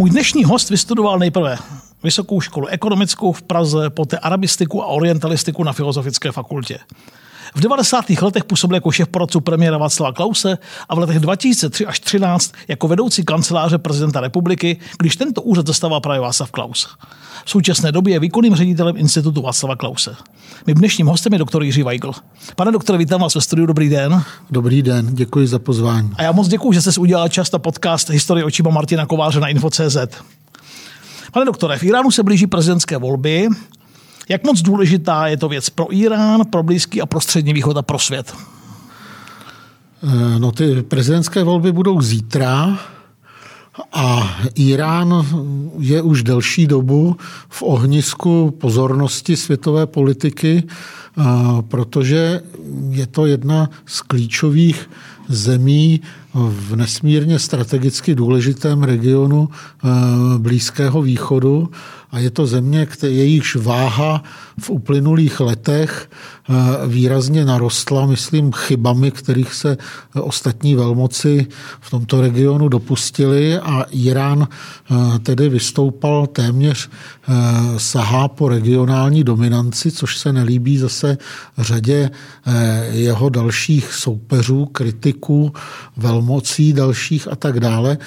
Můj dnešní host vystudoval nejprve vysokou školu ekonomickou v Praze, poté arabistiku a orientalistiku na Filozofické fakultě. V 90. letech působil jako šéf poradců premiéra Václava Klause a v letech 2003 až 2013 jako vedoucí kanceláře prezidenta republiky, když tento úřad zastával právě Václav Klaus. V současné době je výkonným ředitelem Institutu Václava Klause. Mým dnešním hostem je doktor Jiří Weigl. Pane doktore, vítám vás ve studiu, dobrý den. Dobrý den, děkuji za pozvání. A já moc děkuji, že jste si udělal čas na podcast Historie očima Martina Kováře na Info.cz. Pane doktore, v Iránu se blíží prezidentské volby. Jak moc důležitá je to věc pro Irán, pro Blízký a pro Střední východ a pro svět? Eh, no ty prezidentské volby budou zítra a Irán je už delší dobu v ohnisku pozornosti světové politiky, eh, protože je to jedna z klíčových zemí v nesmírně strategicky důležitém regionu eh, Blízkého východu a je to země, jejíž váha v uplynulých letech výrazně narostla, myslím, chybami, kterých se ostatní velmoci v tomto regionu dopustili a Irán eh, tedy vystoupal téměř eh, sahá po regionální dominanci, což se nelíbí zase řadě jeho dalších soupeřů, kritiků, velmocí dalších a tak dále.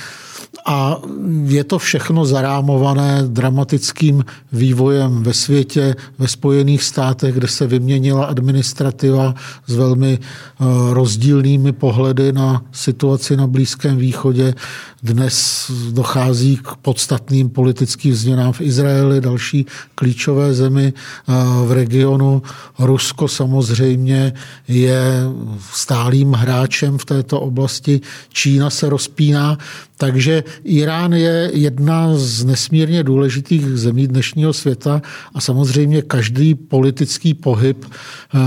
A je to všechno zarámované dramatickým vývojem ve světě, ve Spojených státech, kde se vyměnila administrativa s velmi eh, rozdílnými pohledy na situaci na Blízkém východě. Dnes dochází k podstatným politickým změnám v Izraeli, další klíčové zemi eh, v regionu. Rusko samozřejmě je stálým hráčem v této oblasti. Čína se rozpíná, takže Irán je jedna z nesmírně důležitých zemí dnešního světa a samozřejmě každý politický pohyb eh,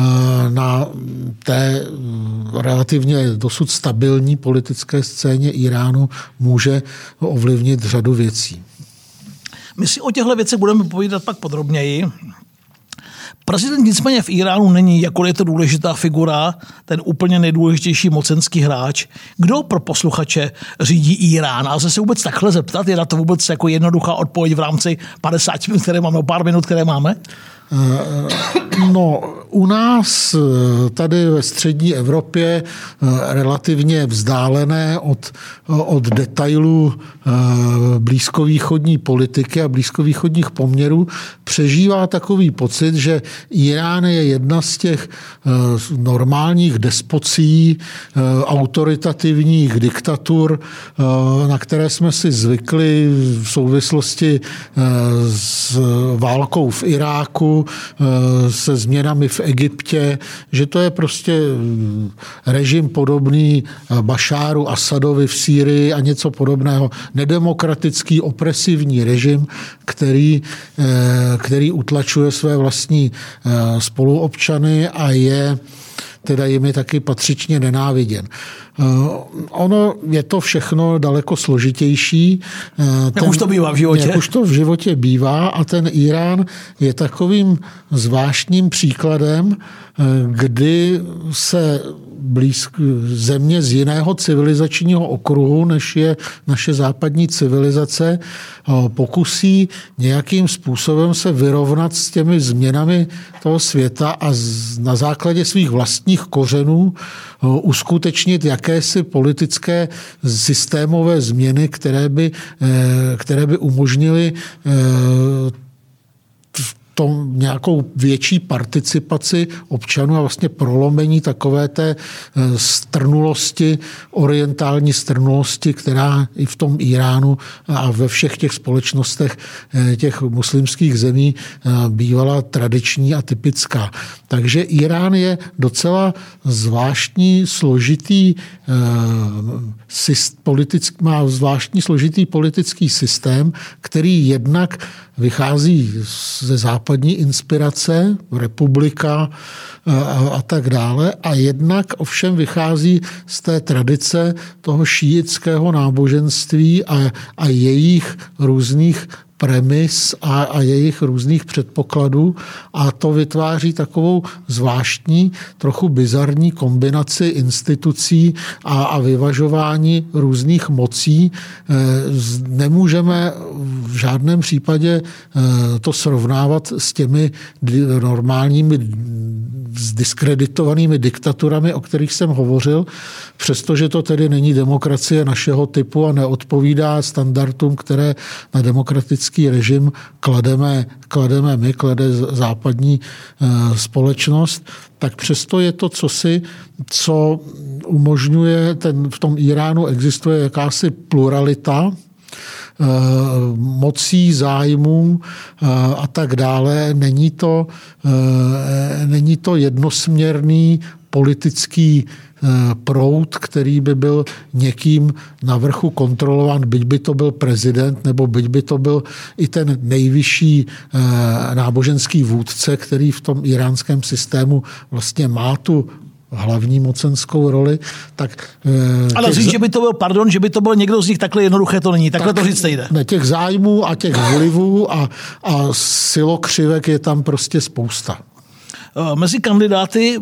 na té relativně dosud stabilní politické scéně Iránu může ovlivnit řadu věcí. My si o těchto věcech budeme povídat pak podrobněji. Prezident nicméně v Iránu není, jako je to důležitá figura, ten úplně nejdůležitější mocenský hráč. Kdo pro posluchače řídí Irán? A se vůbec takhle zeptat, je na to vůbec jako jednoduchá odpověď v rámci 50 minut, které máme, pár minut, které máme? Eh, no, u nás eh, tady ve střední Evropě eh, relativně vzdálené od, od detailů blízkovýchodní politiky a blízkovýchodních poměrů přežívá takový pocit, že Irán je jedna z těch normálních despocí, autoritativních diktatur, na které jsme si zvykli v souvislosti s válkou v Iráku, Eh, se změnami v Egyptě, že to je prostě mm, režim podobný eh, Bašáru Asadovi v Sýrii a něco podobného. Nedemokratický, opresivní režim, který, eh, který utlačuje své vlastní spoluobčany a je teda jimi taky patřičně nenáviděn. Eh, ono je to všechno daleko složitější. Eh, ten, jak už to bývá v životě. Jak už to v životě bývá a ten Irán je takovým zvláštním příkladem, eh, kdy se blízk, země z jiného civilizačního okruhu, než je naše západní civilizace, pokusí nějakým způsobem se vyrovnat s těmi změnami toho světa a na základě svých vlastních kořenů uskutečnit jakési politické systémové změny, které by, e, které by umožnily e, tom nějakou větší participaci občanů a vlastně prolomení takové té eh, strnulosti, orientální strnulosti, která i v tom Iránu a ve všech těch společnostech eh, těch muslimských zemí eh, bývala tradiční a typická. Takže Irán je docela zvláštní, složitý politický, má zvláštní složitý politický systém, který jednak vychází ze západní inspirace, republika a, tak dále, a jednak ovšem vychází z té tradice toho šíjického náboženství a, a jejich různých premis a, a jejich různých předpokladů a to vytváří takovou zvláštní, trochu bizarní kombinaci institucí a, a vyvažování různých mocí. Eh, nemůžeme v žádném případě eh, to srovnávat s těmi normálními diskreditovanými diktaturami, o kterých jsem hovořil, přestože to tedy není demokracie našeho typu a neodpovídá standardům, které na demokratický režim klademe, klademe my, klade západní eh, společnost, tak přesto je to cosi, co umožňuje, ten, v tom Iránu existuje jakási pluralita, eh, mocí, zájmů eh, a tak dále. Není to, není to jednosměrný politický proud, který by byl někým na vrchu kontrolován, byť by to byl prezident, nebo byť by to byl i ten nejvyšší eh, náboženský vůdce, který v tom iránském systému vlastně má tu hlavní mocenskou roli, tak... Eh, Ale říct, že by to byl, pardon, že by to byl někdo z nich, takhle jednoduché to není, takhle tak, to říct nejde. Ne, těch zájmů a těch vlivů a, a silokřivek je tam prostě spousta. Eh, mezi kandidáty,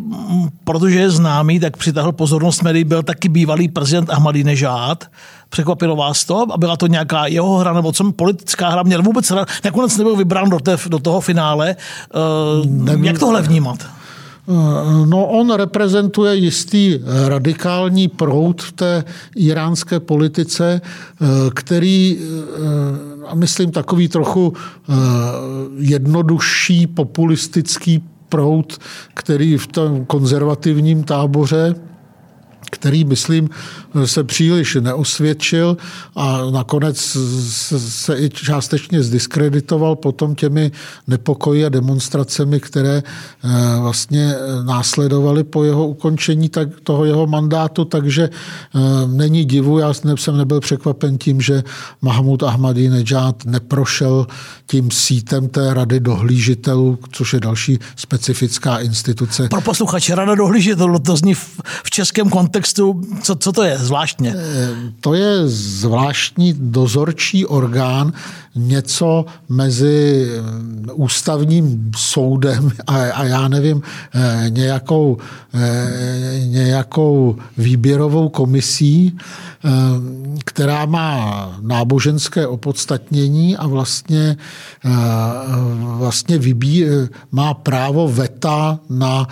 protože je známý, tak přitahl pozornost médií, byl taky bývalý prezident Ahmadinejad. Překvapilo vás to? A byla to nějaká jeho hra nebo co politická hra? Měl vůbec hra? Nakonec nebyl vybrán do, té, do toho finále. Eh, Nebyl... Jak tohle vnímat? Eh, no, on reprezentuje jistý radikální proud v té iránské politice, který, a myslím, takový trochu jednodušší populistický proud, který v tom konzervativním táboře který, myslím, se příliš neosvědčil a nakonec se i částečně zdiskreditoval potom těmi nepokoji a demonstracemi, které eh, vlastně následovaly po jeho ukončení tak, toho jeho mandátu, takže eh, není divu, já jsem nebyl překvapen tím, že Mahmud Ahmadinejad neprošel tím sítem té rady dohlížitelů, což je další specifická instituce. Pro posluchače, rada dohlížitelů, to zní v českém kontextu, co, co to je zvláštně? Eh, to je zvláštní dozorčí orgán, něco mezi eh, ústavním soudem a, a já nevím, eh, nějakou, nějakou výběrovou komisí, která má náboženské opodstatnění a vlastně, vlastně vybí, má právo veta na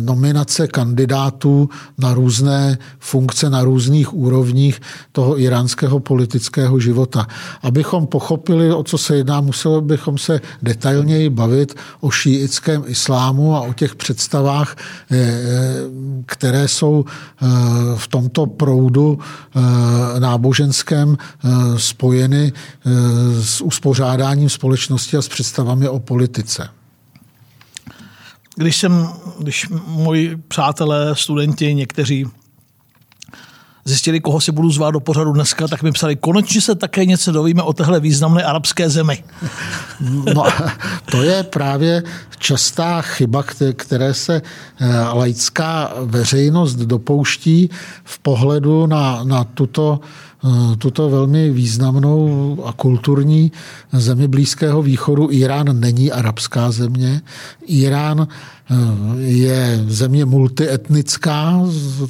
nominace kandidátů na různé funkce, na různých úrovních toho iránského politického života. Abychom pochopili, o co se jedná, museli bychom se detailněji bavit o šíitském islámu a o těch představách, které jsou v tomto proudu Eh, náboženském eh, spojeny eh, s uspořádáním společnosti a s představami o politice. Když jsem, když moji přátelé, studenti, někteří zjistili, koho si budu zvát do pořadu dneska, tak mi psali, konečně se také něco dovíme o téhle významné arabské zemi. No, to je právě častá chyba, které se eh, laická veřejnost dopouští v pohledu na, na tuto tuto velmi významnou a kulturní zemi Blízkého východu. Irán není arabská země. Irán je země multietnická,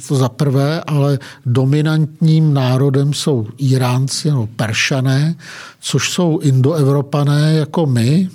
za prvé, ale dominantním národem jsou Iránci nebo Peršané, což jsou indoevropané jako my.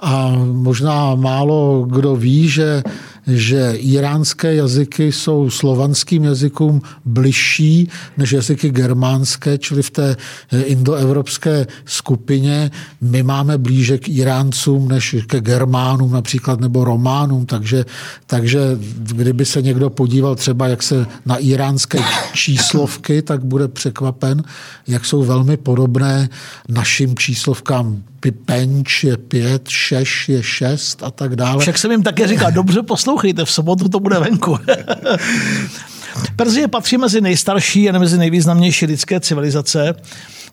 A možná málo kdo ví, že že iránské jazyky jsou slovanským jazykům bližší než jazyky germánské, čili v té eh, indoevropské skupině. My máme blíže k Iráncům než ke Germánům například nebo Románům, takže, takže kdyby se někdo podíval třeba, jak se na iránské číslovky, tak bude překvapen, jak jsou velmi podobné našim číslovkám penč je pět, šeš je šest a tak dále. Však jsem jim také říkal, dobře poslouchejte, v sobotu to bude venku. Perzie patří mezi nejstarší a mezi nejvýznamnější lidské civilizace.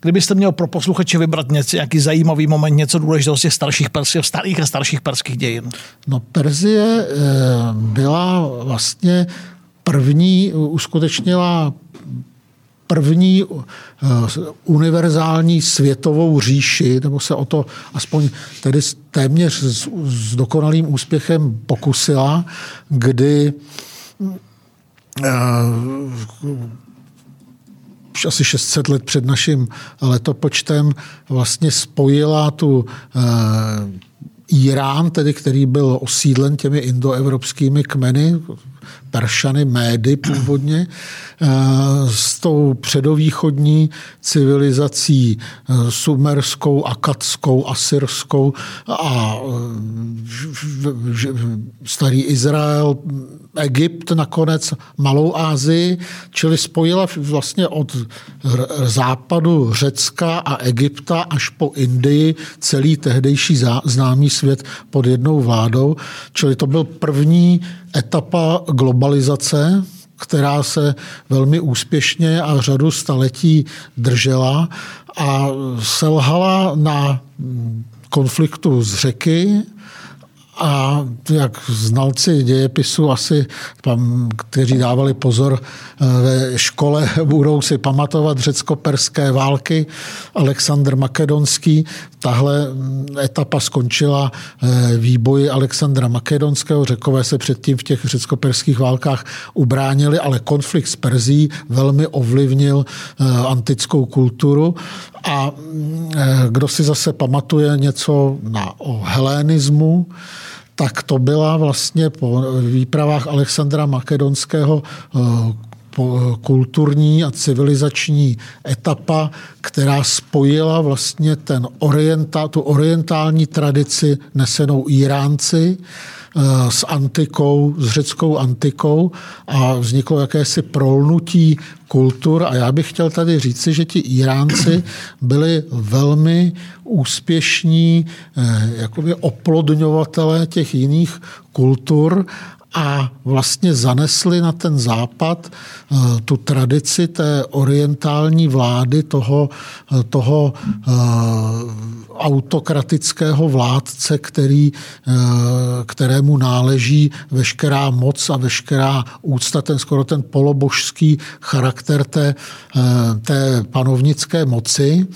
Kdybyste měl pro posluchače vybrat něco, nějaký zajímavý moment, něco důležitého z těch starších perských, starých a starších perských dějin? No Perzie eh, byla vlastně první, uskutečnila první univerzální světovou říši, nebo se o to aspoň tedy téměř s, s dokonalým úspěchem pokusila, kdy už asi 600 let před naším letopočtem vlastně spojila tu Irán, tedy, který byl osídlen těmi indoevropskými kmeny, Peršany, Médy původně, eh, s tou předovýchodní civilizací eh, sumerskou, akadskou, asyrskou a eh, starý Izrael, Egypt nakonec, Malou Ázii, čili spojila vlastně od západu Řecka a Egypta až po Indii celý tehdejší známý svět pod jednou vládou. Čili to byl první etapa globalizace, která se velmi úspěšně a řadu staletí držela a selhala na konfliktu z řeky, a jak znalci dějepisu asi, kteří dávali pozor eh, ve škole, budou si pamatovat řecko-perské války. Alexandr Makedonský, tahle mm, etapa skončila eh, výboji Alexandra Makedonského. Řekové se předtím v těch řecko-perských válkách ubránili, ale konflikt s Perzí velmi ovlivnil eh, antickou kulturu. A mm, kdo si zase pamatuje něco na, o helenismu, tak to byla vlastně po výpravách Alexandra Makedonského eh, kulturní a civilizační etapa, která spojila vlastně ten orienta, tu orientální tradici nesenou Iránci. Eh, s antikou, s řeckou antikou a vzniklo jakési prolnutí kultur. A já bych chtěl tady říci, že ti Iránci byli velmi úspěšní eh, jakoby oplodňovatelé těch jiných kultur a vlastně zanesli na ten západ eh, tu tradici té orientální vlády, toho, toho autokratického vládce, který, eh, kterému náleží veškerá moc a veškerá úcta, ten skoro ten polobožský charakter té, eh, té panovnické moci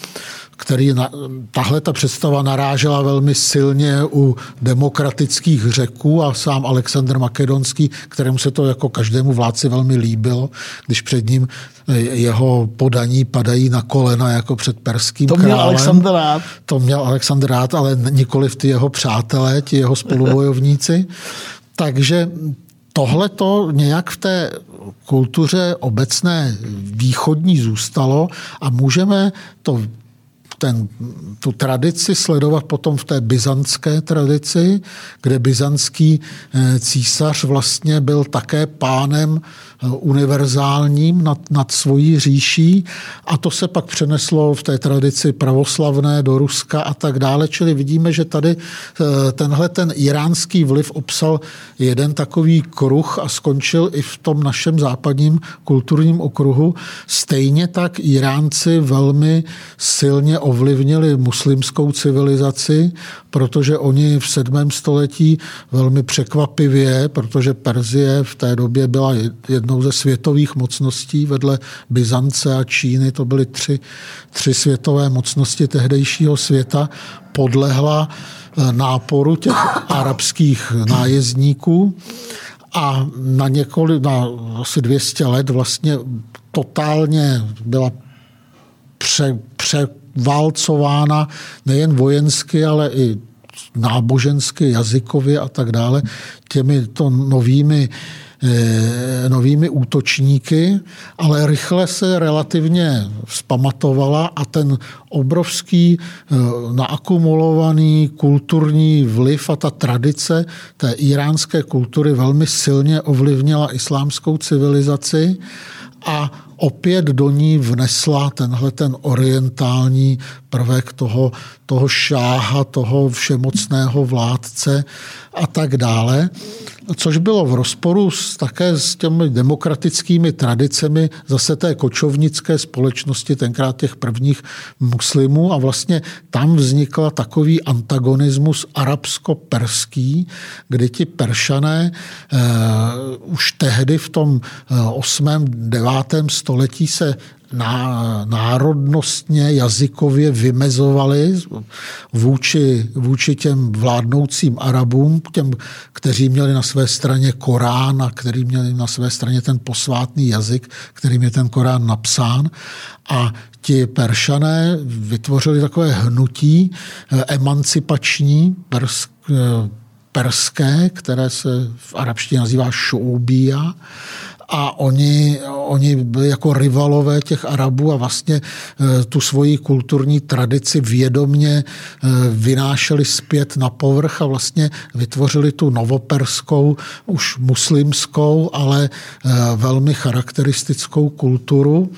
který na, tahle ta představa narážela velmi silně u demokratických řeků a sám Alexandr Makedonský, kterému se to jako každému vládci velmi líbilo, když před ním eh, jeho podaní padají na kolena jako před perským to měl králem. Alexandr rád. To měl Alexandr rád, ale nikoli v ty jeho přátelé, ti jeho spolubojovníci. Takže tohle to nějak v té kultuře obecné východní zůstalo a můžeme to ten, tu tradici sledovat potom v té byzantské tradici, kde byzantský eh, císař vlastně byl také pánem univerzálním nad, nad svojí říší a to se pak přeneslo v té tradici pravoslavné do Ruska a tak dále. Čili vidíme, že tady eh, tenhle ten iránský vliv obsal jeden takový kruh a skončil i v tom našem západním kulturním okruhu. Stejně tak Iránci velmi silně ovlivnili muslimskou civilizaci, protože oni v sedmém století velmi překvapivě, protože Perzie v té době byla jedno jednou ze světových mocností. Vedle Byzance a Číny, to byly tři, tři světové mocnosti tehdejšího světa, podlehla eh, náporu těch arabských nájezdníků. A na několik, na asi 200 let vlastně totálně byla pře, převálcována nejen vojensky, ale i nábožensky, jazykově a tak dále, těmi to novými novými útočníky, ale rychle se relativně vzpamatovala a ten obrovský eh, naakumulovaný kulturní vliv a ta tradice té iránské kultury velmi silně ovlivnila islámskou civilizaci a opět do ní vnesla tenhle ten orientální prvek toho, toho šáha, toho všemocného vládce a tak dále což bylo v rozporu s, také s těmi demokratickými tradicemi zase té kočovnické společnosti, tenkrát těch prvních muslimů a vlastně tam vznikla takový antagonismus arabsko-perský, kdy ti peršané eh, už tehdy v tom 8. Eh, 9. století století se národnostně, jazykově vymezovali vůči, vůči těm vládnoucím Arabům, těm, kteří měli na své straně Korán a kteří měli na své straně ten posvátný jazyk, kterým je ten Korán napsán. A ti Peršané vytvořili takové hnutí eh, emancipační, persk, eh, perské, které se v arabštině nazývá šoubia a oni, oni byli jako rivalové těch Arabů a vlastně eh, tu svoji kulturní tradici vědomně eh, vynášeli zpět na povrch a vlastně vytvořili tu novoperskou, už muslimskou, ale eh, velmi charakteristickou kulturu,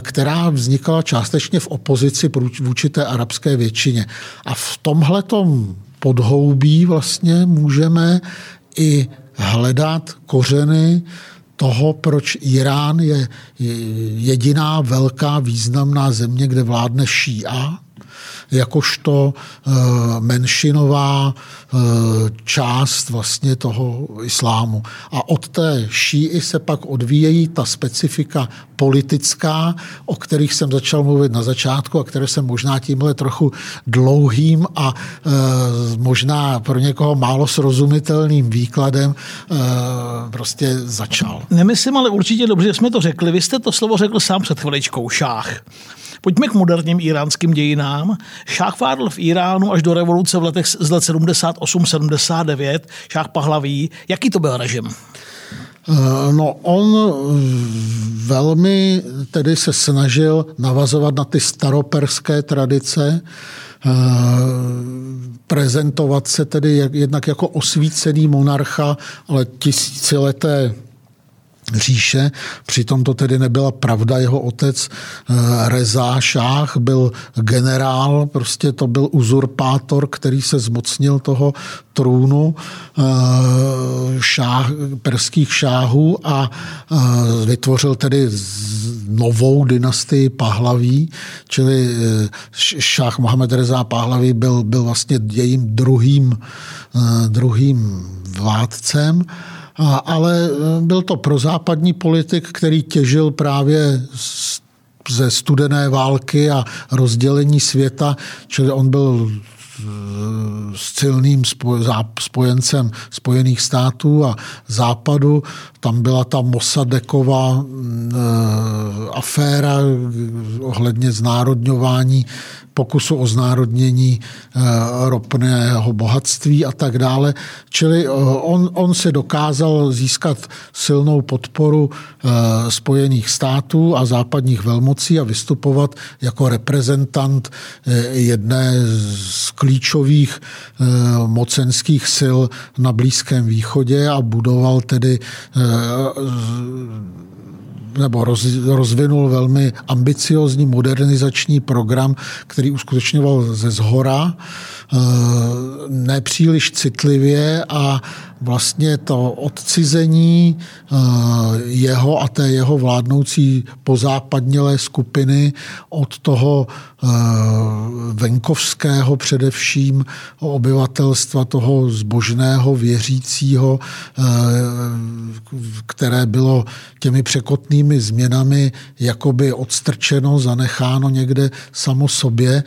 která vznikala částečně v opozici vůči té arabské většině. A v tomhletom podhoubí vlastně můžeme i hledat kořeny toho, proč Irán je jediná velká významná země, kde vládne ší'a, jakožto eh, menšinová eh, část vlastně toho islámu. A od té šíi se pak odvíjejí ta specifika politická, o kterých jsem začal mluvit na začátku a které jsem možná tímhle trochu dlouhým a e, možná pro někoho málo srozumitelným výkladem prostě začal. Nemyslím, ale určitě dobře, že jsme to řekli. Vy jste to slovo řekl sám před chviličkou, šách. Pojďme k moderním iránským dějinám. Šách vládl v Iránu až do revoluce v letech z let 78-79, šách Pahlaví. Jaký to byl režim? Eh, no on velmi tedy se snažil navazovat na ty staroperské tradice, eh, prezentovat se tedy jednak jako osvícený monarcha, ale tisícileté říše. Přitom to tedy nebyla pravda. Jeho otec eh, Reza Šách byl generál, prostě to byl uzurpátor, který se zmocnil toho trůnu eh, šáh, perských šáhů a eh, vytvořil tedy novou dynastii Pahlaví, čili šách Mohamed Reza Pahlaví byl, byl vlastně jejím druhým, druhým vládcem ale e, byl to prozápadní politik, který těžil právě ze studené války a rozdělení světa, čili on byl s silným spojencem Spojených států a západu. Tam byla ta Mossadeková mm, e, aféra ohledně znárodňování pokusu o znárodnění eh, ropného bohatství a tak dále. Čili eh, on, on se dokázal získat silnou podporu eh, Spojených států a západních velmocí a vystupovat jako reprezentant jedné z klíčových mocenských sil na Blízkém východě a budoval tedy nebo roz, rozvinul velmi ambiciozní modernizační program, který uskutečňoval ze zhora, nepříliš citlivě a vlastně to odcizení eh, jeho a té jeho vládnoucí pozápadnělé skupiny od toho eh, venkovského především obyvatelstva, toho zbožného, věřícího, eh, které bylo těmi překotnými změnami jakoby odstrčeno, zanecháno někde samo sobě,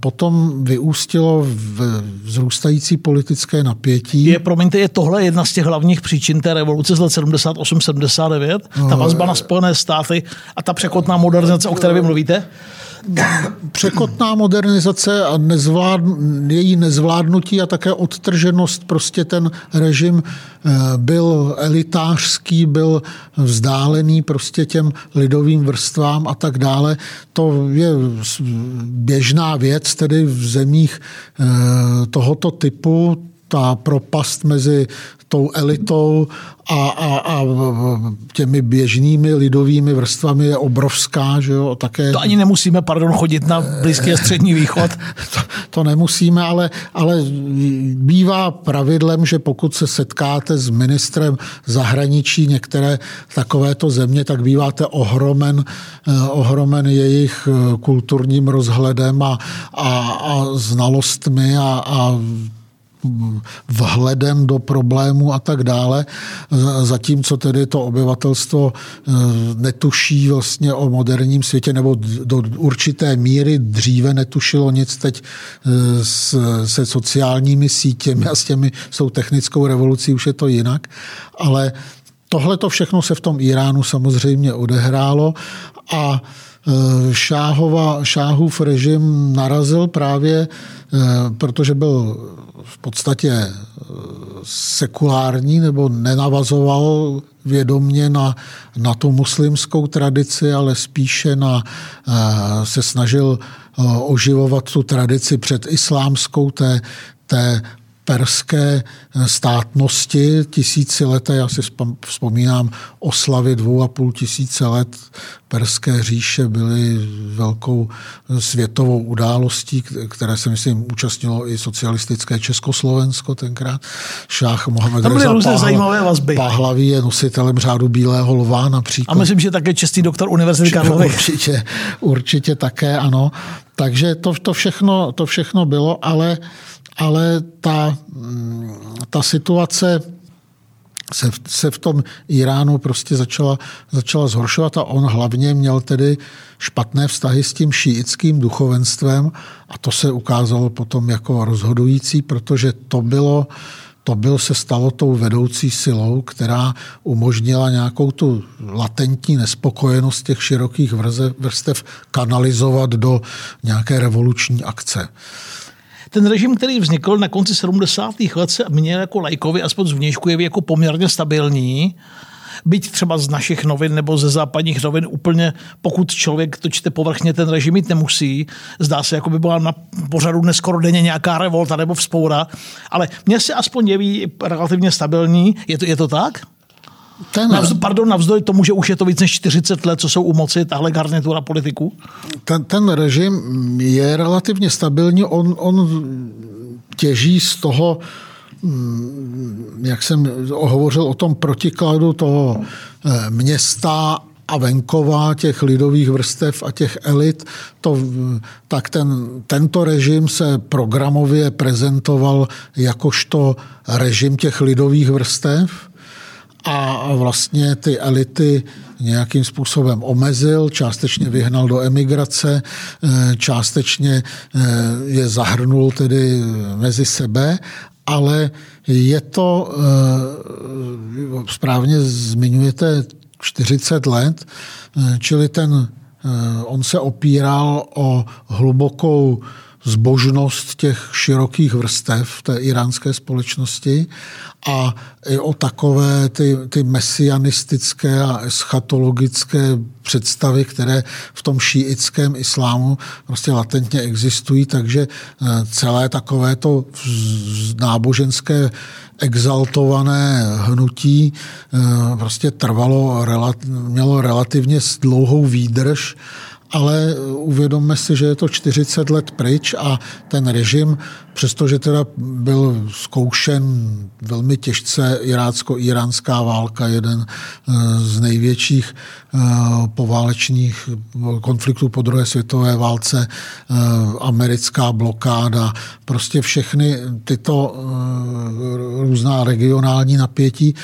potom vyústilo v vzrůstající politické napětí. Je, promiňte, je tohle jedna z těch hlavních příčin té revoluce z let 78-79? Ta no, vazba na Spojené státy a ta překotná modernizace, o které vy mluvíte? Překotná modernizace a nezvlád, její nezvládnutí a také odtrženost, prostě ten režim eh, byl elitářský, byl vzdálený prostě těm lidovým vrstvám a tak dále. To je běžná věc tedy v zemích eh, tohoto typu, ta propast mezi tou elitou a, a, a těmi běžnými lidovými vrstvami je obrovská. Že jo? Také... To ani nemusíme, pardon, chodit na Blízký střední východ. to, to nemusíme, ale, ale bývá pravidlem, že pokud se setkáte s ministrem zahraničí některé takovéto země, tak býváte ohromen, eh, ohromen jejich eh, kulturním rozhledem a, a, a znalostmi a, a vhledem do problému a tak dále, zatímco tedy to obyvatelstvo eh, netuší vlastně o moderním světě nebo do určité míry dříve netušilo nic teď eh, se sociálními sítěmi a s těmi s tou technickou revolucí už je to jinak, ale tohle to všechno se v tom Iránu samozřejmě odehrálo a Šáhova, Šáhův režim narazil právě, eh, protože byl v podstatě eh, sekulární nebo nenavazoval vědomně na, na tu muslimskou tradici, ale spíše na, se snažil oživovat tu tradici před islámskou té, té perské státnosti tisícileté. Já si vzpomínám oslavy dvou a půl tisíce let perské říše byly velkou světovou událostí, které se, myslím, účastnilo i socialistické Československo tenkrát. Šách Mohamed Tam byly Reza různé zajímavé vazby. Je nositelem řádu Bílého lva například. A myslím, že také čestný doktor Univerzity Karlovy. Určitě, určitě také, ano. Takže to, to, všechno, to všechno bylo, ale ale ta, ta situace se, se v tom Iránu prostě začala, začala zhoršovat a on hlavně měl tedy špatné vztahy s tím šíitským duchovenstvem a to se ukázalo potom jako rozhodující, protože to bylo, to byl se stalo tou vedoucí silou, která umožnila nějakou tu latentní nespokojenost těch širokých vrstev kanalizovat do nějaké revoluční akce ten režim, který vznikl na konci 70. let, se měl jako lajkovi, aspoň z vnějšku je jako poměrně stabilní byť třeba z našich novin nebo ze západních novin úplně, pokud člověk to čte povrchně, ten režim mít nemusí. Zdá se, jako by byla na pořadu dnes skoro denně nějaká revolta nebo vzpoura, ale mně se aspoň jeví relativně stabilní. Je to, je to tak? Ten, Navzdory, pardon, navzdory tomu, že už je to víc než 40 let, co jsou u moci tahle garnitura politiků? Ten, ten režim je relativně stabilní. On, on těží z toho, mm, jak jsem hovořil o tom protikladu toho eh, města a venkova, těch lidových vrstev a těch elit, to, tak ten, tento režim se programově prezentoval jakožto režim těch lidových vrstev a vlastně ty elity nějakým způsobem omezil, částečně vyhnal do emigrace, eh, částečně eh, je zahrnul tedy mezi sebe, ale je to, eh, správně zmiňujete 40 let, čili ten, on se opíral o hlubokou zbožnost těch širokých vrstev té iránské společnosti a i o takové ty, ty mesianistické a eschatologické představy, které v tom šíitském islámu prostě latentně existují, takže eh, celé takové to náboženské exaltované hnutí eh, prostě trvalo, mělo relativně dlouhou výdrž ale uvědomme si, že je to 40 let pryč a ten režim, přestože teda byl zkoušen velmi těžce irácko-iránská válka, jeden eh, z největších eh, poválečných konfliktů po druhé světové válce, eh, americká blokáda, prostě všechny tyto různá regionální napětí,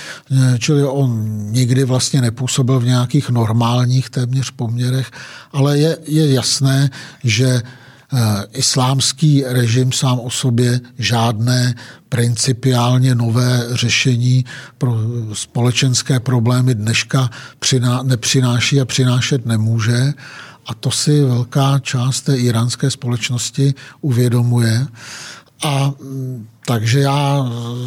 čili on nikdy vlastně nepůsobil v nějakých normálních téměř poměrech, ale je, je jasné, že eh, islámský režim sám o sobě žádné principiálně nové řešení pro společenské problémy dneška nepřináší a přinášet nemůže. A to si velká část té iránské společnosti uvědomuje. A mm, takže já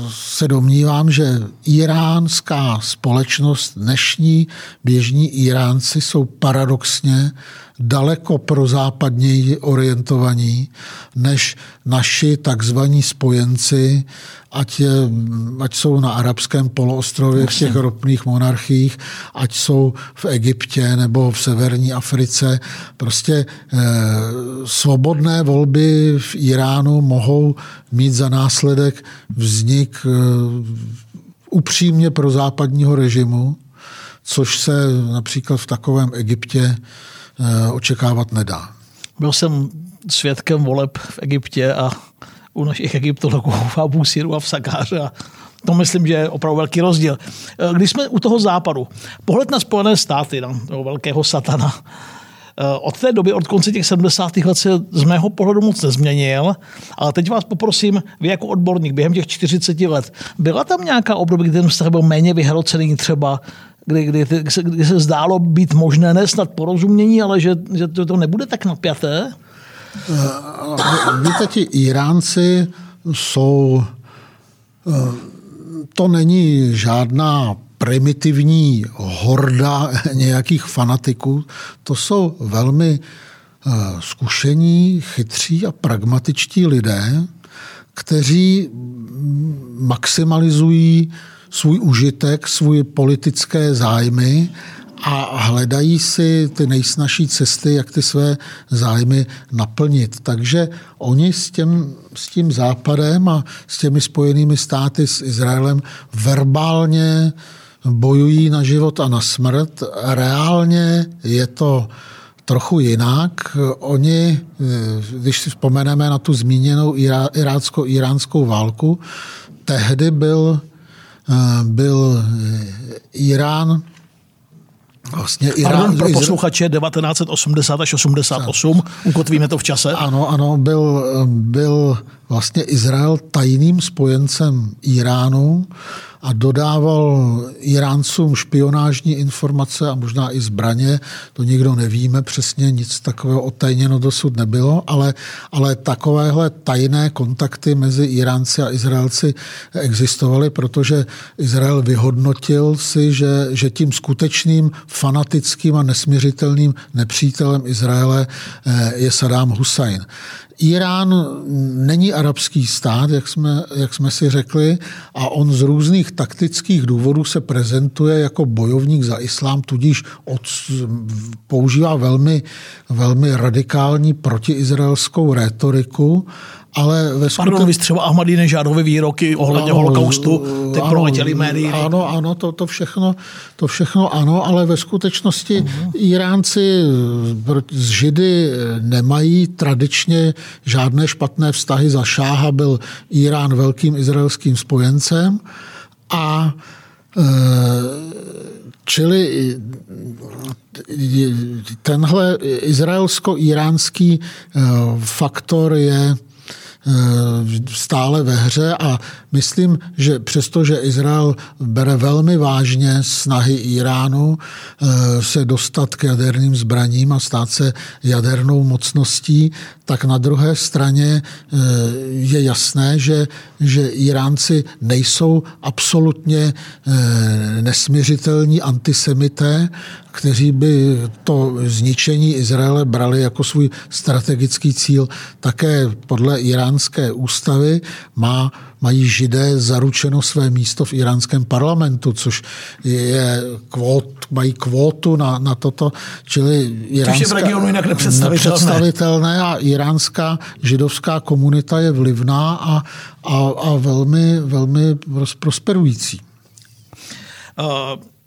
se domnívám, že iránská společnost, dnešní běžní Iránci jsou paradoxně daleko prozápadněji orientovaní než naši takzvaní spojenci, ať, je, ať jsou na arabském poloostrově v těch ropných monarchiích, ať jsou v Egyptě nebo v severní Africe. Prostě eh, svobodné volby v Iránu mohou mít za následek vznik eh, upřímně pro západního režimu, což se například v takovém Egyptě eh, očekávat nedá. Byl jsem svědkem voleb v Egyptě a u našich egyptologů v Abu Siru a v Sakáře. A to myslím, že je opravdu velký rozdíl. Eh, když jsme u toho západu, pohled na Spojené státy, na toho velkého satana, od té doby, od konce těch 70. let se z mého pohledu moc nezměnil, ale teď vás poprosím, vy jako odborník během těch 40 let, byla tam nějaká období, kdy ten vztah byl méně vyhrocený třeba, kdy, kdy, kdy, se, zdálo být možné, ne snad porozumění, ale že, že to, to nebude tak napjaté? Víte, ti Iránci jsou to není žádná primitivní horda nějakých fanatiků. To jsou velmi eh, zkušení, chytří a pragmatičtí lidé, kteří maximalizují svůj užitek, svůj politické zájmy a hledají si ty nejsnažší cesty, jak ty své zájmy naplnit. Takže oni s tím, s tím západem a s těmi spojenými státy s Izraelem verbálně bojují na život a na smrt. Reálně je to trochu jinak. Oni, když si vzpomeneme na tu zmíněnou irácko-iránskou válku, tehdy byl, byl Irán Vlastně Irán, Pardon, pro posluchače 1980 až 88, ukotvíme to v čase. Ano, ano, byl, byl vlastně Izrael tajným spojencem Iránu a dodával Iráncům špionážní informace a možná i zbraně. To nikdo nevíme přesně, nic takového otajněno dosud nebylo, ale, ale takovéhle tajné kontakty mezi Iránci a Izraelci existovaly, protože Izrael vyhodnotil si, že, že tím skutečným fanatickým a nesměřitelným nepřítelem Izraele eh, je Saddam Hussein. Irán není arabský stát, jak jsme, jak jsme si řekli, a on z různých taktických důvodů se prezentuje jako bojovník za islám, tudíž od, používá velmi, velmi radikální protiizraelskou rétoriku ale ve skutečnosti... Pardon, vy třeba Ahmadinejadové výroky ohledně ano, holokaustu, ty ano, proletěly médii. Ano, ano, to, to, všechno, to všechno ano, ale ve skutečnosti uh-huh. Iránci z Židy nemají tradičně žádné špatné vztahy. Za šáha byl Irán velkým izraelským spojencem a e, Čili tenhle izraelsko-iránský e, faktor je Eh, stále ve hře a myslím, že přestože Izrael bere velmi vážně snahy Iránu eh, se dostat k jaderným zbraním a stát se jadernou mocností, tak na druhé straně eh, je jasné, že, že Iránci nejsou absolutně nesměřitelní antisemité, kteří by to zničení Izraele brali jako svůj strategický cíl. Také podle iránské ústavy má, mají židé zaručeno své místo v iránském parlamentu, což je kvót, mají kvótu na, na toto, čili iránská, což je v regionu jinak nepředstavitelné. nepředstavitelné a iránská židovská komunita je vlivná a, a, a velmi, velmi prosperující. Uh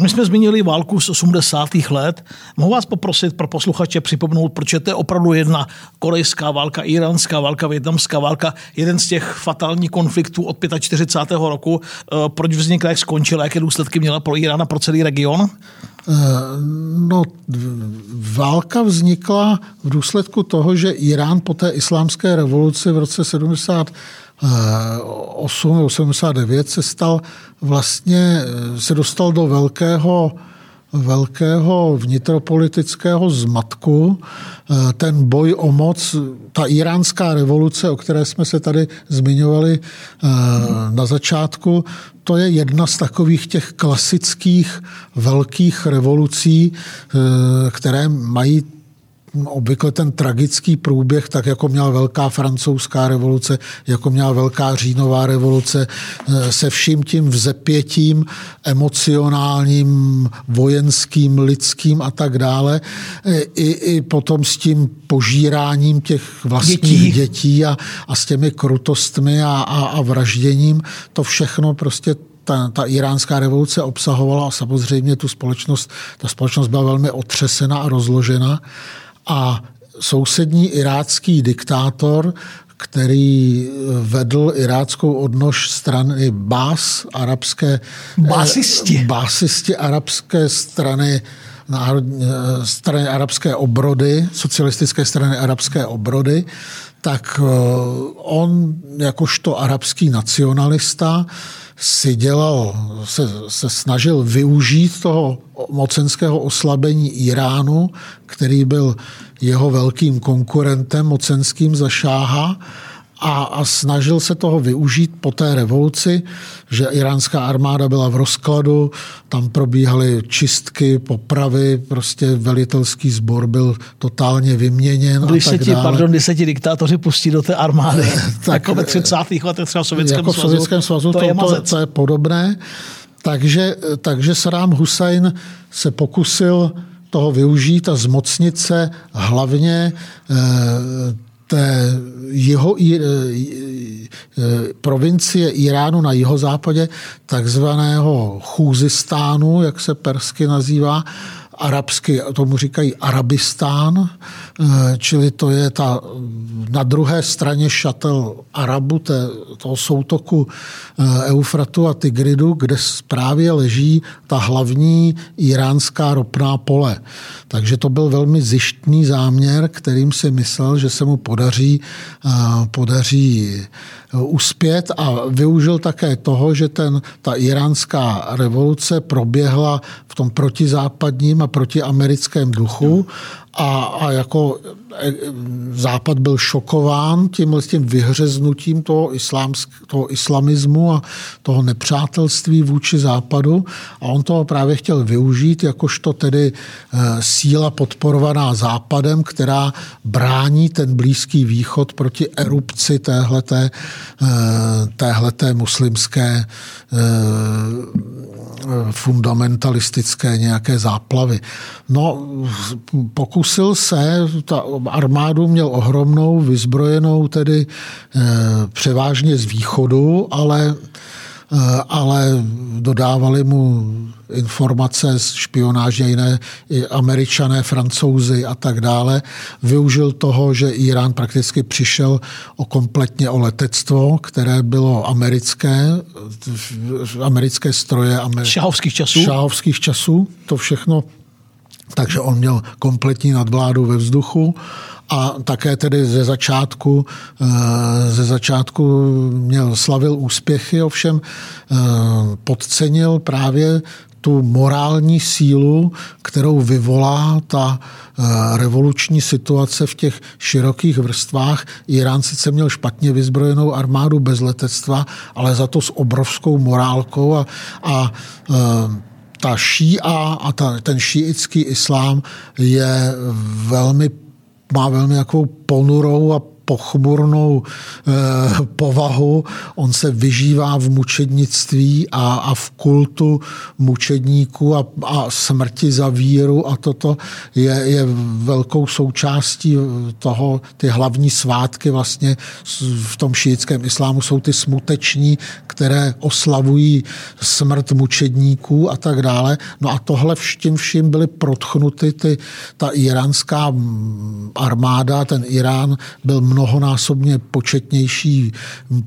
my jsme zmínili válku z 80. let. Mohu vás poprosit pro posluchače připomnout, proč je to opravdu jedna korejská válka, iránská válka, větnamská válka, jeden z těch fatálních konfliktů od 45. roku. Eh, proč vznikla, jak skončila, jaké důsledky měla pro Irán a pro celý region? Eh, no, válka vznikla v důsledku toho, že Irán po té islámské revoluci v roce 70 8, 89 se stal vlastně, se dostal do velkého velkého vnitropolitického zmatku. Ten boj o moc, ta iránská revoluce, o které jsme se tady zmiňovali eh, na začátku, to je jedna z takových těch klasických velkých revolucí, eh, které mají obvykle ten tragický průběh, tak jako měla velká francouzská revoluce, jako měla velká říjnová revoluce, eh, se vším tím vzepětím emocionálním, vojenským, lidským a tak dále. Eh, I, i potom s tím požíráním těch vlastních dětí, dětí a, a s těmi krutostmi a, a, a vražděním. To všechno prostě ta, ta iránská revoluce obsahovala a samozřejmě tu společnost, ta společnost byla velmi otřesena a rozložena a sousední irácký diktátor, který vedl iráckou odnož strany Bás, arabské... Básisti. Básisti arabské strany národ, strany arabské obrody, socialistické strany arabské obrody, tak on jakožto arabský nacionalista si dělal, se, se snažil využít toho mocenského oslabení Iránu, který byl jeho velkým konkurentem mocenským za šáha a, a snažil se toho využít po té revoluci, že iránská armáda byla v rozkladu, tam probíhaly čistky, popravy, prostě velitelský sbor byl totálně vyměněn když a tak se ti, dále. Pardon, když se ti diktátoři pustí do té armády, tak, jako ve 30. letech třeba v Sovětském jako v svazu, Sovětském svazu to, to, je to, to je podobné. Takže, takže Saddam Hussein se pokusil toho využít a zmocnit se hlavně eh, té jeho eh, provincie Iránu na jihozápadě, takzvaného Chůzistánu, jak se persky nazývá, arabsky, tomu říkají Arabistán, čili to je ta na druhé straně šatel Arabu, té, toho soutoku Eufratu a Tigridu, kde právě leží ta hlavní iránská ropná pole. Takže to byl velmi zjištný záměr, kterým si myslel, že se mu podaří, podaří uspět a využil také toho, že ten, ta iránská revoluce proběhla v tom protizápadním a protiamerickém duchu a, a jako Západ byl šokován tím, tím vyhřeznutím toho, islámsk, toho islamismu a toho nepřátelství vůči Západu a on toho právě chtěl využít jakožto tedy síla podporovaná Západem, která brání ten Blízký východ proti erupci téhleté, téhleté muslimské fundamentalistické nějaké záplavy. No, pokusil se, ta armádu měl ohromnou, vyzbrojenou tedy převážně z východu, ale, ale dodávali mu informace z špionáže jiné, i američané, francouzi a tak dále. Využil toho, že Irán prakticky přišel o kompletně o letectvo, které bylo americké, americké stroje. Amer... Šáhovských časů. Šáhovských časů, to všechno. Takže on měl kompletní nadvládu ve vzduchu a také tedy ze začátku, ze začátku měl slavil úspěchy, ovšem podcenil právě tu morální sílu, kterou vyvolá ta revoluční situace v těch širokých vrstvách. Irán sice měl špatně vyzbrojenou armádu bez letectva, ale za to s obrovskou morálkou a, a ta ší'a a ta, ten šíický islám je velmi, má velmi jakou ponurou a pochmurnou eh, povahu. On se vyžívá v mučednictví a, a v kultu mučedníků a, a smrti za víru a toto je, je velkou součástí toho, ty hlavní svátky vlastně v tom šíjickém islámu jsou ty smuteční, které oslavují smrt mučedníků a tak dále. No a tohle vším vším byly protchnuty ty, ta iránská armáda, ten Irán byl mnohonásobně početnější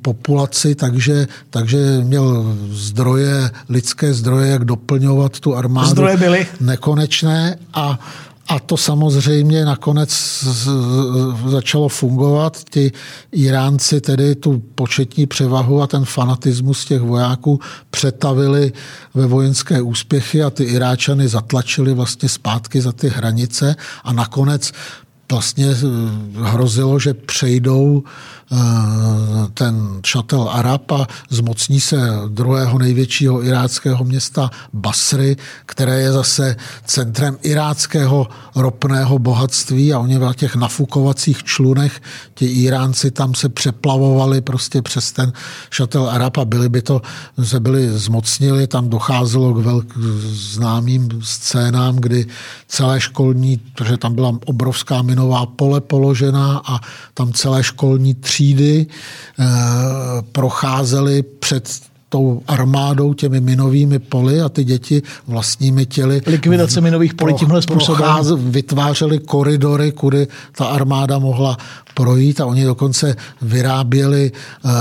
populaci, takže, takže měl zdroje, lidské zdroje, jak doplňovat tu armádu. Zdroje byly. Nekonečné a a to samozřejmě nakonec začalo fungovat. Ti Iránci tedy tu početní převahu a ten fanatismus těch vojáků přetavili ve vojenské úspěchy a ty Iráčany zatlačili vlastně zpátky za ty hranice a nakonec vlastně hrozilo, že přejdou ten šatel Arab a zmocní se druhého největšího iráckého města Basry, které je zase centrem iráckého ropného bohatství a oni v těch nafukovacích člunech, ti Iránci tam se přeplavovali prostě přes ten šatel Arab a byli by to, se byli zmocnili, tam docházelo k velk, známým scénám, kdy celé školní, protože tam byla obrovská minová pole položená a tam celé školní třídy eh, procházely před tou armádou, těmi minovými poli a ty děti vlastními těly. Likvidace minových polí tímhle způsobem. Vytvářely koridory, kudy ta armáda mohla projít a oni dokonce vyráběli uh,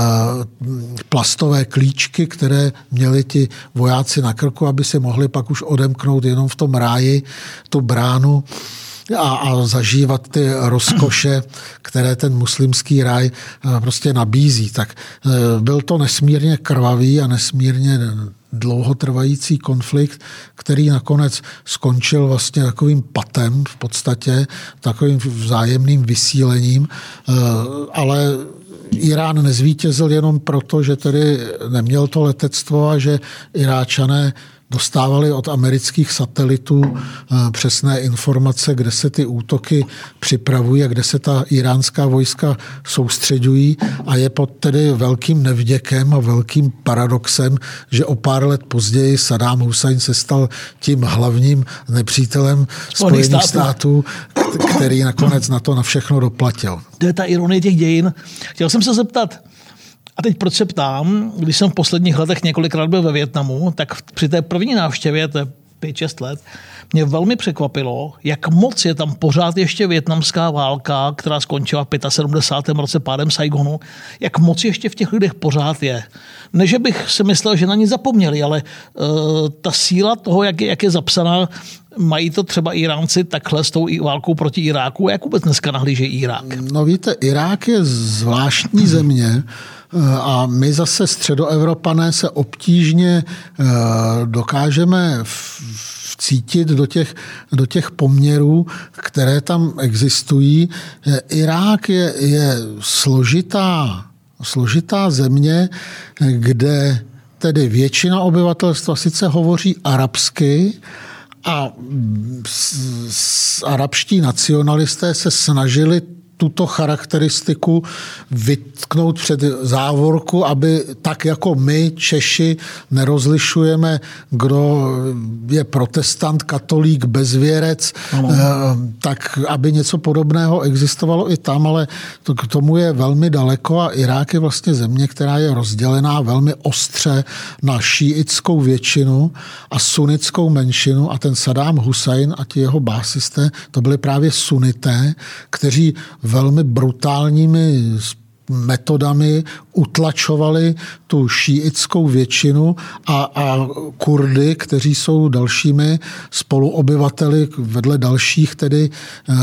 plastové klíčky, které měli ti vojáci na krku, aby si mohli pak už odemknout jenom v tom ráji tu bránu a, a zažívat ty rozkoše, které ten muslimský ráj eh, prostě nabízí. Tak eh, byl to nesmírně krvavý a nesmírně dlouhotrvající konflikt, který nakonec skončil vlastně takovým patem v podstatě, takovým vzájemným vysílením, eh, ale Irán nezvítězil jenom proto, že tedy neměl to letectvo a že Iráčané dostávali od amerických satelitů eh, přesné informace, kde se ty útoky připravují a kde se ta iránská vojska soustředují a je pod tedy velkým nevděkem a velkým paradoxem, že o pár let později Saddam Hussein se stal tím hlavním nepřítelem Spojených států. států, který nakonec na to na všechno doplatil. To je ta ironie těch dějin. Chtěl jsem se zeptat, a teď proč se ptám, když jsem v posledních letech několikrát byl ve Větnamu, tak při té první návštěvě, to je 5-6 let, mě velmi překvapilo, jak moc je tam pořád ještě větnamská válka, která skončila v 75. roce pádem Saigonu, jak moc ještě v těch lidech pořád je. Ne, že bych si myslel, že na ní zapomněli, ale uh, ta síla toho, jak je, jak je zapsaná, mají to třeba Iránci takhle s tou válkou proti Iráku? Jak vůbec dneska nahlížejí Irák? No víte, Irák je zvláštní země, a my zase středoevropané se obtížně eh, dokážeme vcítit do těch, do těch poměrů, které tam existují. Irák je, je složitá, složitá země, kde tedy většina obyvatelstva sice hovoří arabsky, a arabští nacionalisté se snažili tuto charakteristiku vytknout před závorku, aby tak jako my, Češi, nerozlišujeme, kdo je protestant, katolík, bezvěrec, ano. Eh, tak aby něco podobného existovalo i tam, ale to, k tomu je velmi daleko a Irák je vlastně země, která je rozdělená velmi ostře na šíitskou většinu a sunickou menšinu a ten Saddam Hussein a ti jeho básisté, to byli právě sunité, kteří velmi brutálními metodami utlačovali tu šíitskou většinu a, a Kurdy, kteří jsou dalšími spoluobyvateli vedle dalších tedy eh,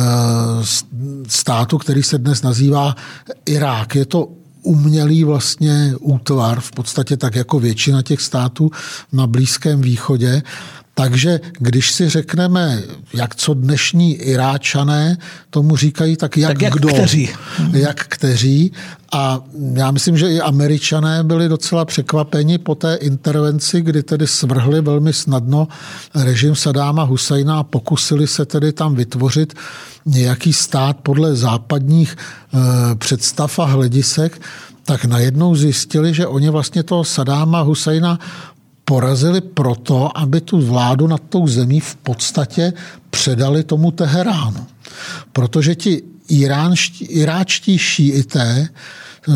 států, který se dnes nazývá Irák. Je to umělý vlastně útvar, v podstatě tak jako většina těch států na Blízkém východě. Takže když si řekneme, jak co dnešní Iráčané tomu říkají, tak jak, tak jak kdo, kteří. jak kteří. A já myslím, že i američané byli docela překvapeni po té intervenci, kdy tedy svrhli velmi snadno režim Sadáma Husajna a pokusili se tedy tam vytvořit nějaký stát podle západních e, představ a hledisek, tak najednou zjistili, že oni vlastně toho Sadáma Husajna porazili proto, aby tu vládu nad tou zemí v podstatě předali tomu Teheránu. Protože ti iránští, iráčtí šíité, eh,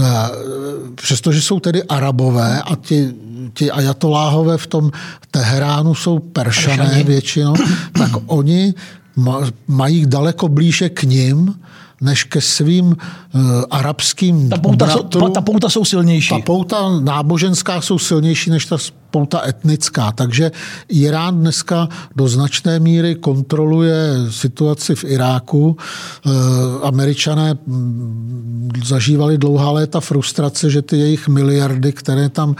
přestože jsou tedy arabové a ti, ti ajatoláhové v tom Teheránu jsou peršané Peršani. většinou, tak oni mají daleko blíže k ním, než ke svým uh, arabským ta pouta, bratrům. Jsou, ta pouta jsou silnější. Ta pouta náboženská jsou silnější než ta pouta etnická. Takže Irán dneska do značné míry kontroluje situaci v Iráku. Uh, Američané mm, zažívali dlouhá léta frustrace, že ty jejich miliardy, které tam uh,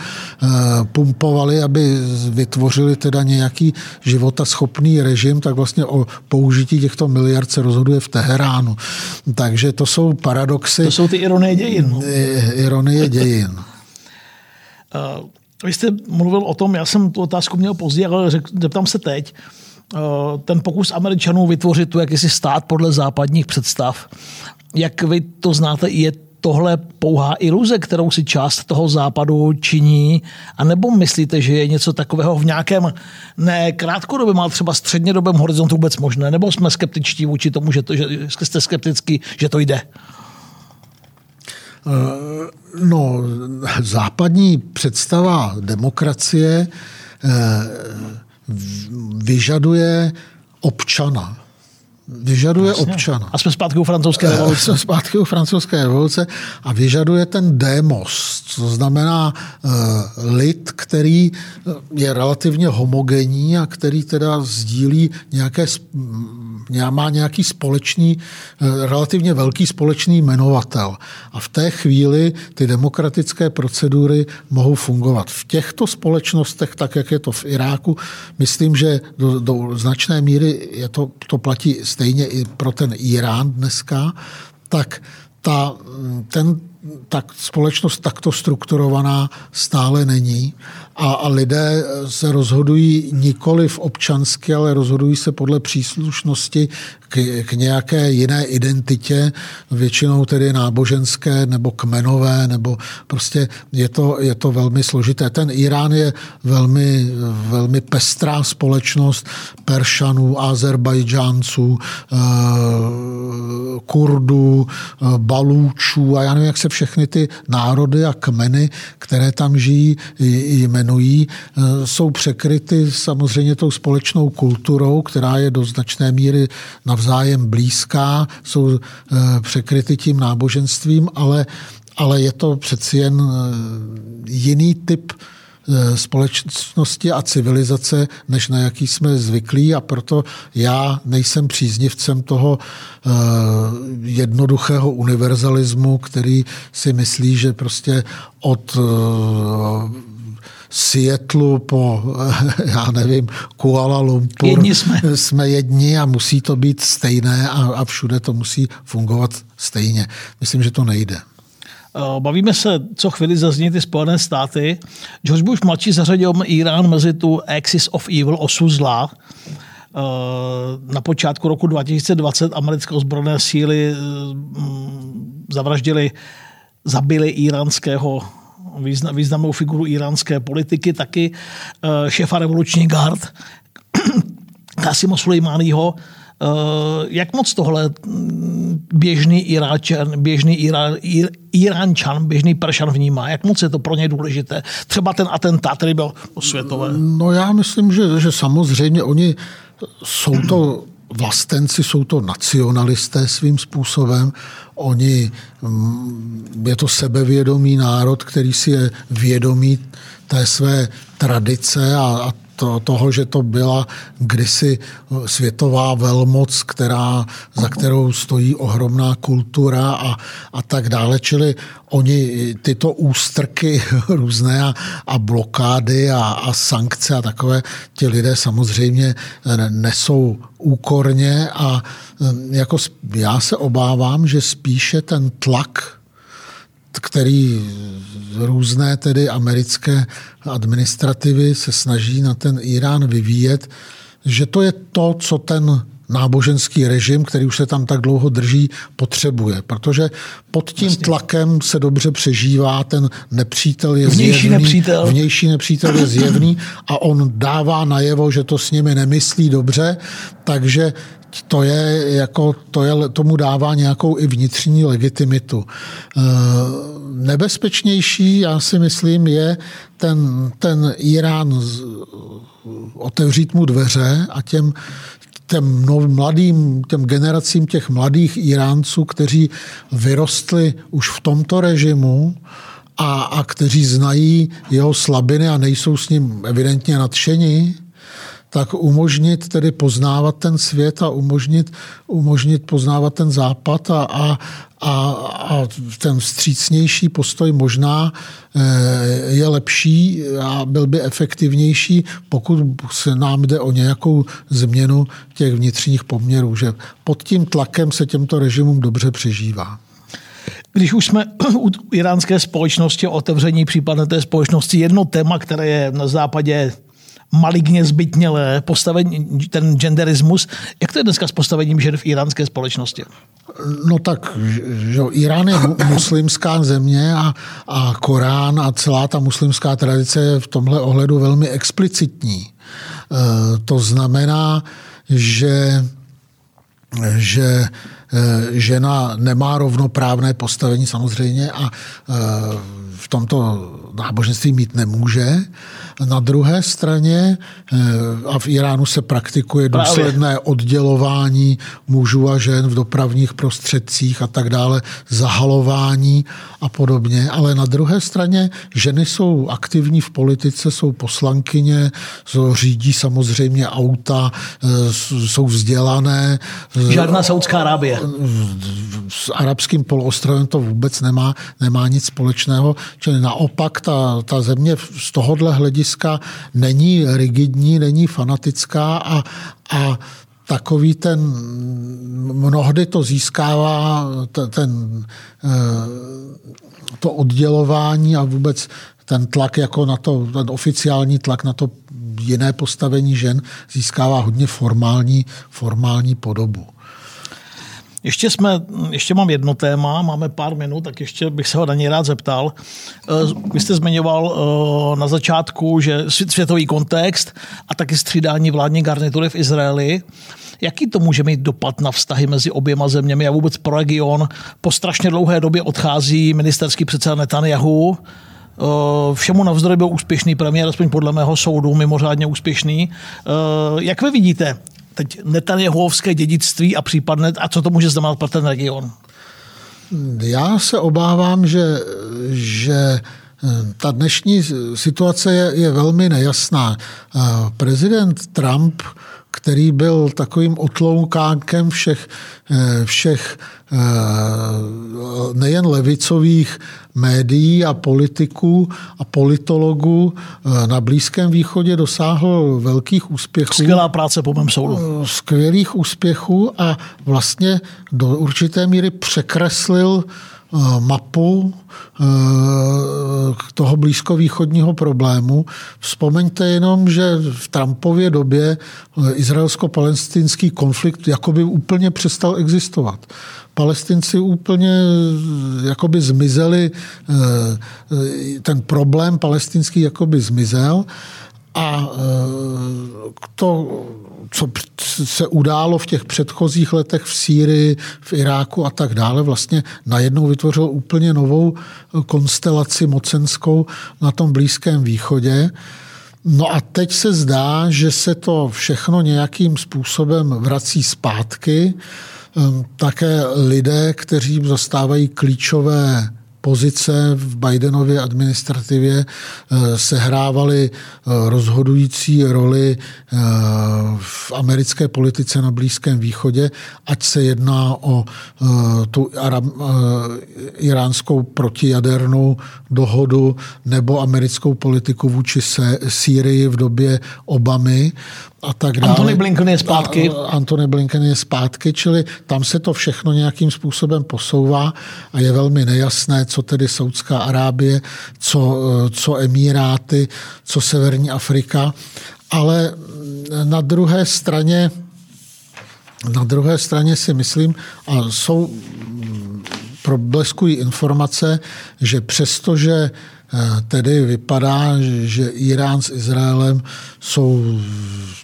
pumpovali, aby vytvořili teda nějaký životaschopný režim, tak vlastně o použití těchto miliard se rozhoduje v Teheránu. Takže to jsou paradoxy. To jsou ty ironie dějin. No. Ironie dějin. Vy jste mluvil o tom, já jsem tu otázku měl později, ale řek, zeptám se teď. Uh, ten pokus Američanů vytvořit tu jakýsi stát podle západních představ, jak vy to znáte, je tohle pouhá iluze, kterou si část toho západu činí? A nebo myslíte, že je něco takového v nějakém ne krátkodobém, ale třeba střednědobém horizontu vůbec možné? Nebo jsme skeptičtí vůči tomu, že, to, že jste skeptický, že to jde? No, západní představa demokracie eh, vyžaduje občana vyžaduje Jasně. občana. A jsme zpátky u francouzské eh, revoluce. Jsme zpátky u francouzské revoluce a vyžaduje ten demos, to znamená uh, lid, který je relativně homogenní a který teda sdílí nějaké, má nějaký společný, uh, relativně velký společný jmenovatel. A v té chvíli ty demokratické procedury mohou fungovat. V těchto společnostech, tak jak je to v Iráku, myslím, že do, do značné míry je to, to platí stejně i pro ten Irán dneska, tak ta, ten, tak společnost takto strukturovaná stále není a, a lidé se rozhodují nikoli v občansky, ale rozhodují se podle příslušnosti k, k nějaké jiné identitě, většinou tedy náboženské nebo kmenové, nebo prostě je to, je to velmi složité. Ten Irán je velmi, velmi pestrá společnost Peršanů, Azerbajdžánců, eh, Kurdů, eh, Balúčů a já nevím, jak se všechny ty národy a kmeny, které tam žijí, jmenují, eh, jsou překryty samozřejmě tou společnou kulturou, která je do značné míry navzájem blízká, jsou eh, překryty tím náboženstvím, ale, ale je to přeci jen jiný typ společnosti a civilizace, než na jaký jsme zvyklí a proto já nejsem příznivcem toho jednoduchého univerzalismu, který si myslí, že prostě od Seattleu po, já nevím, Kuala Lumpur. Jedni jsme. jsme jedni a musí to být stejné a, a všude to musí fungovat stejně. Myslím, že to nejde. Eh, bavíme se, co chvíli zazní ty Spojené státy. George Bush mladší zařadil Irán mezi tu Axis of Evil, osu zla. Eh, na počátku roku 2020 americké ozbrojené síly eh, zavraždili, zabili iránského významnou figuru iránské politiky, taky eh, šéfa revoluční gard Kasimo Sulejmányho, eh, jak moc tohle mm, běžný Iráčan, běžný Irán, Iránčan, běžný Peršan vnímá? Jak moc je to pro ně důležité? Třeba ten atentát, který byl světové. No já myslím, že, že samozřejmě oni jsou to vlastenci, jsou to nacionalisté svým způsobem. Oni, mm, je to sebevědomý národ, který si je vědomý té své tradice a, a to, toho, že to byla kdysi světová velmoc, která, za kterou stojí ohromná kultura a, a tak dále. Čili oni tyto ústrky různé a, a blokády a, a sankce a takové, ti lidé samozřejmě nesou úkorně a jako já se obávám, že spíše ten tlak který různé tedy americké administrativy se snaží na ten Irán vyvíjet, že to je to, co ten náboženský režim, který už se tam tak dlouho drží, potřebuje. Protože pod tím Vlastně. tlakem se dobře přežívá, ten nepřítel je vnější zjevný, nepřítel. vnější nepřítel je zjevný a on dává najevo, že to s nimi nemyslí dobře, takže to je jako, to je, tomu dává nějakou i vnitřní legitimitu. E, nebezpečnější, já si myslím, je ten, ten Irán otevřít mu dveře a těm, těm mladým, těm generacím těch mladých Iránců, kteří vyrostli už v tomto režimu, a, a kteří znají jeho slabiny a nejsou s ním evidentně nadšení, tak umožnit tedy poznávat ten svět a umožnit, umožnit poznávat ten západ a, a, a, a ten vstřícnější postoj možná eh, je lepší a byl by efektivnější, pokud se nám jde o nějakou změnu těch vnitřních poměrů, že pod tím tlakem se těmto režimům dobře přežívá. Když už jsme u iránské společnosti, otevření případné té společnosti, jedno téma, které je na západě maligně zbytnělé postavení, ten genderismus. Jak to je dneska s postavením žen v iránské společnosti? No tak, že Irán je muslimská země a, a Korán a celá ta muslimská tradice je v tomhle ohledu velmi explicitní. E, to znamená, že že žena nemá rovnoprávné postavení samozřejmě a v tomto náboženství mít nemůže. Na druhé straně, eh, a v Iránu se praktikuje důsledné oddělování mužů a žen v dopravních prostředcích a tak dále, zahalování a podobně, ale na druhé straně ženy jsou aktivní v politice, jsou poslankyně, řídí samozřejmě auta, eh, jsou vzdělané. Žádná Saudská Arábie. S arabským poloostrovem to vůbec nemá, nemá nic společného, čili naopak ta, ta země z tohohle hlediska není rigidní, není fanatická a, a takový ten, mnohdy to získává ten, eh, to oddělování a vůbec ten tlak jako na to, ten oficiální tlak na to jiné postavení žen získává hodně formální, formální podobu. Ještě, jsme, ještě mám jedno téma, máme pár minut, tak ještě bych se ho na něj rád zeptal. Eh, vy jste zmiňoval eh, na začátku, že světový kontext a taky střídání vládní garnitury v Izraeli. Jaký to může mít dopad na vztahy mezi oběma zeměmi a vůbec pro region? Po strašně dlouhé době odchází ministerský předseda Netanyahu, eh, Všemu navzdory byl úspěšný premiér, aspoň podle mého soudu, mimořádně úspěšný. Jak vy vidíte teď Netanyahuovské dědictví a případné, a co to může znamenat pro ten region? Já se obávám, že, že eh, ta dnešní situace je, je velmi nejasná. Eh, prezident Trump který byl takovým otloukánkem všech, eh, všech eh, nejen levicových médií a politiků a politologů eh, na Blízkém východě dosáhl velkých úspěchů. Skvělá práce po mém soudu. Skvělých úspěchů a vlastně do určité míry překreslil mapu eh, toho blízkovýchodního problému. Vzpomeňte jenom, že v Trumpově době eh, izraelsko-palestinský konflikt jakoby úplně přestal existovat. Palestinci úplně jakoby zmizeli, ten problém palestinský jakoby zmizel a to co se událo v těch předchozích letech v Sýrii, v Iráku a tak dále, vlastně najednou vytvořilo úplně novou konstelaci mocenskou na tom Blízkém východě. No a teď se zdá, že se to všechno nějakým způsobem vrací zpátky. Ehm, také lidé, kteří zastávají klíčové pozice v Bidenově administrativě eh, sehrávaly eh, rozhodující roli eh, v americké politice na Blízkém východě, ať se jedná o tu iránskou protijadernou dohodu nebo americkou politiku vůči Sýrii v době Obamy a tak dále. Antony Blinken je zpátky. Antony Blinken je zpátky, čili tam se to všechno nějakým způsobem posouvá a je velmi nejasné, co tedy Saudská Arábie, co, co Emiráty, co Severní Afrika. Ale na druhé straně na druhé straně si myslím, a jsou probleskují informace, že přestože tedy vypadá, že Irán s Izraelem jsou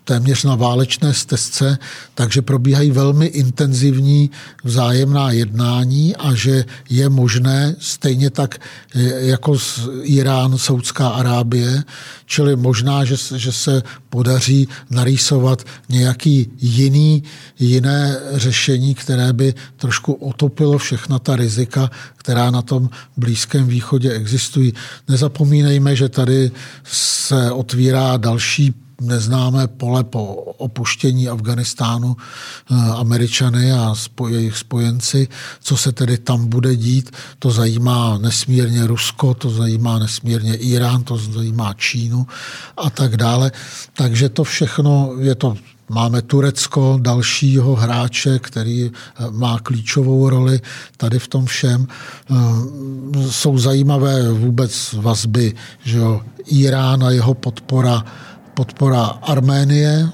téměř na válečné stezce, takže probíhají velmi intenzivní vzájemná jednání a že je možné stejně tak eh, jako Irán, Saudská Arábie, čili možná, že se podaří narýsovat nějaký jiný, jiné řešení, které by trošku otopilo všechna ta rizika, která na tom Blízkém východě existují. Nezapomínejme, že tady se otvírá další neznámé pole po opuštění Afganistánu eh, Američany a jejich spojenci, co se tedy tam bude dít. To zajímá nesmírně Rusko, to zajímá nesmírně Irán, to zajímá Čínu a tak dále. Takže to všechno je to Máme Turecko, dalšího hráče, který eh, má klíčovou roli tady v tom všem. Eh, jsou zajímavé vůbec vazby, že jo, Irán a jeho podpora, podpora Arménie,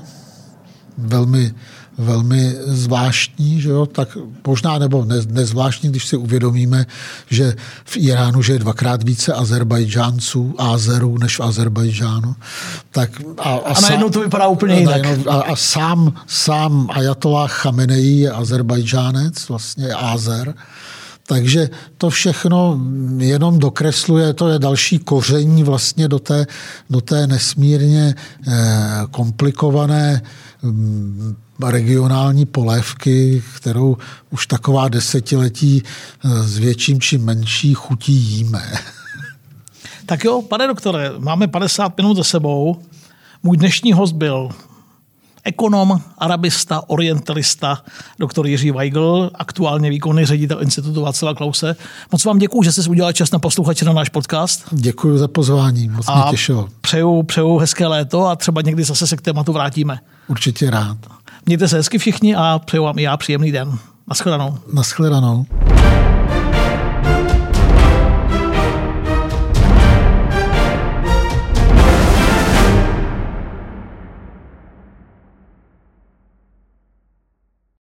velmi, velmi zvláštní, že jo? tak možná nebo ne, nezvláštní, když si uvědomíme, že v Iránu je dvakrát více Azerbajdžánců, Azerů, než v Azerbajdžánu. Tak a, a, a najednou to vypadá úplně jinak. A, a sám, sám Ayatollah Khamenei je Azerbajdžánec, vlastně Azer. Takže to všechno jenom dokresluje, to je další koření vlastně do té, do té nesmírně eh, komplikované mm, regionální polévky, kterou už taková desetiletí eh, s větším či menší chutí jíme. Tak jo, pane doktore, máme 50 minut za sebou. Můj dnešní host byl ekonom, arabista, orientalista, doktor Jiří Weigl, aktuálně výkonný ředitel Institutu Václava Klause. Moc vám děkuji, že jste udělal čas na posluchače na náš podcast. Děkuji za pozvání, moc mě těšilo. Přeju, přeju hezké léto a třeba někdy zase se k tématu vrátíme. Určitě rád. Mějte se hezky všichni a přeju vám i já příjemný den. Naschledanou. Naschledanou.